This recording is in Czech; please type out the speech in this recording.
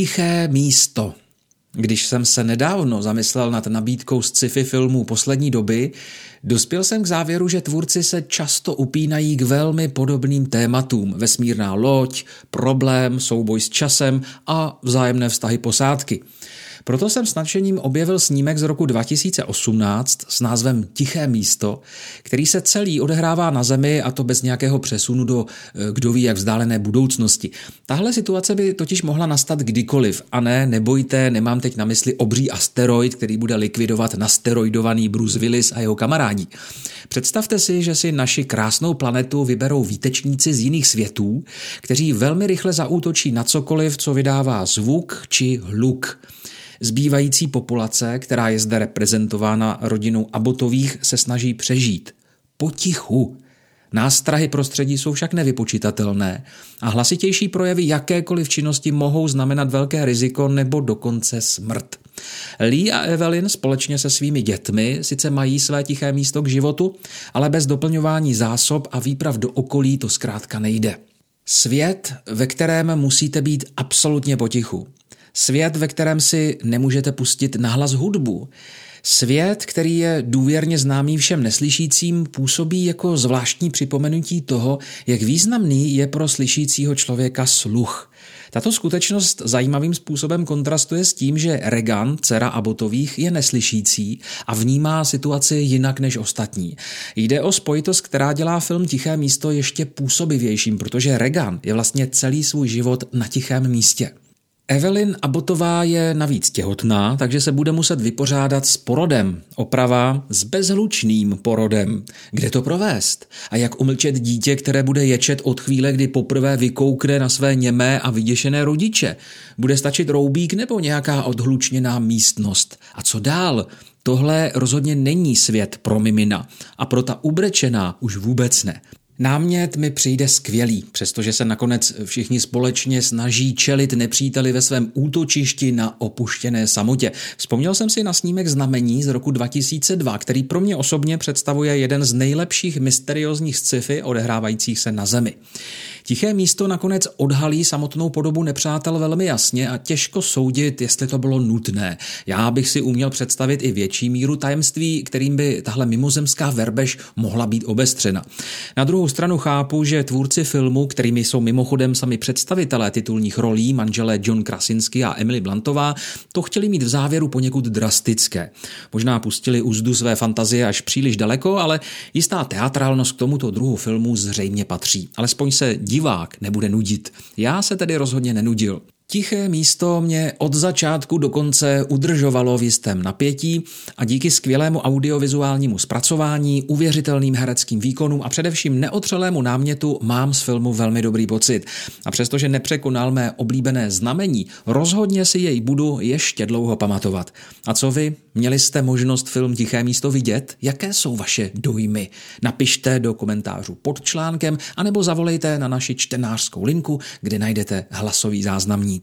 Tiché místo. Když jsem se nedávno zamyslel nad nabídkou z sci-fi filmů poslední doby, dospěl jsem k závěru, že tvůrci se často upínají k velmi podobným tématům. Vesmírná loď, problém, souboj s časem a vzájemné vztahy posádky. Proto jsem s nadšením objevil snímek z roku 2018 s názvem Tiché místo, který se celý odehrává na Zemi a to bez nějakého přesunu do eh, kdo ví jak vzdálené budoucnosti. Tahle situace by totiž mohla nastat kdykoliv a ne, nebojte, nemám teď na mysli obří asteroid, který bude likvidovat nasteroidovaný Bruce Willis a jeho kamarádi. Představte si, že si naši krásnou planetu vyberou výtečníci z jiných světů, kteří velmi rychle zaútočí na cokoliv, co vydává zvuk či hluk. Zbývající populace, která je zde reprezentována rodinou Abotových, se snaží přežít. Potichu. Nástrahy prostředí jsou však nevypočitatelné a hlasitější projevy jakékoliv činnosti mohou znamenat velké riziko nebo dokonce smrt. Lee a Evelyn společně se svými dětmi sice mají své tiché místo k životu, ale bez doplňování zásob a výprav do okolí to zkrátka nejde. Svět, ve kterém musíte být absolutně potichu. Svět, ve kterém si nemůžete pustit nahlas hudbu. Svět, který je důvěrně známý všem neslyšícím, působí jako zvláštní připomenutí toho, jak významný je pro slyšícího člověka sluch. Tato skutečnost zajímavým způsobem kontrastuje s tím, že Regan, dcera Abotových, je neslyšící a vnímá situaci jinak než ostatní. Jde o spojitost, která dělá film Tiché místo ještě působivějším, protože Regan je vlastně celý svůj život na tichém místě. Evelyn Abotová je navíc těhotná, takže se bude muset vypořádat s porodem. Oprava s bezhlučným porodem. Kde to provést? A jak umlčet dítě, které bude ječet od chvíle, kdy poprvé vykoukne na své němé a vyděšené rodiče? Bude stačit roubík nebo nějaká odhlučněná místnost? A co dál? Tohle rozhodně není svět pro mimina a pro ta ubrečená už vůbec ne. Námět mi přijde skvělý, přestože se nakonec všichni společně snaží čelit nepříteli ve svém útočišti na opuštěné samotě. Vzpomněl jsem si na snímek Znamení z roku 2002, který pro mě osobně představuje jeden z nejlepších mysteriózních sci-fi odehrávajících se na Zemi. Tiché místo nakonec odhalí samotnou podobu nepřátel velmi jasně a těžko soudit, jestli to bylo nutné. Já bych si uměl představit i větší míru tajemství, kterým by tahle mimozemská verbež mohla být obestřena. Na druhou stranu chápu, že tvůrci filmu, kterými jsou mimochodem sami představitelé titulních rolí, manželé John Krasinsky a Emily Blantová, to chtěli mít v závěru poněkud drastické. Možná pustili úzdu své fantazie až příliš daleko, ale jistá teatrálnost k tomuto druhu filmu zřejmě patří. Alespoň se divák nebude nudit. Já se tedy rozhodně nenudil. Tiché místo mě od začátku do konce udržovalo v jistém napětí a díky skvělému audiovizuálnímu zpracování, uvěřitelným hereckým výkonům a především neotřelému námětu mám z filmu velmi dobrý pocit. A přestože nepřekonal mé oblíbené znamení, rozhodně si jej budu ještě dlouho pamatovat. A co vy? Měli jste možnost film Tiché místo vidět? Jaké jsou vaše dojmy? Napište do komentářů pod článkem anebo zavolejte na naši čtenářskou linku, kde najdete hlasový záznamník.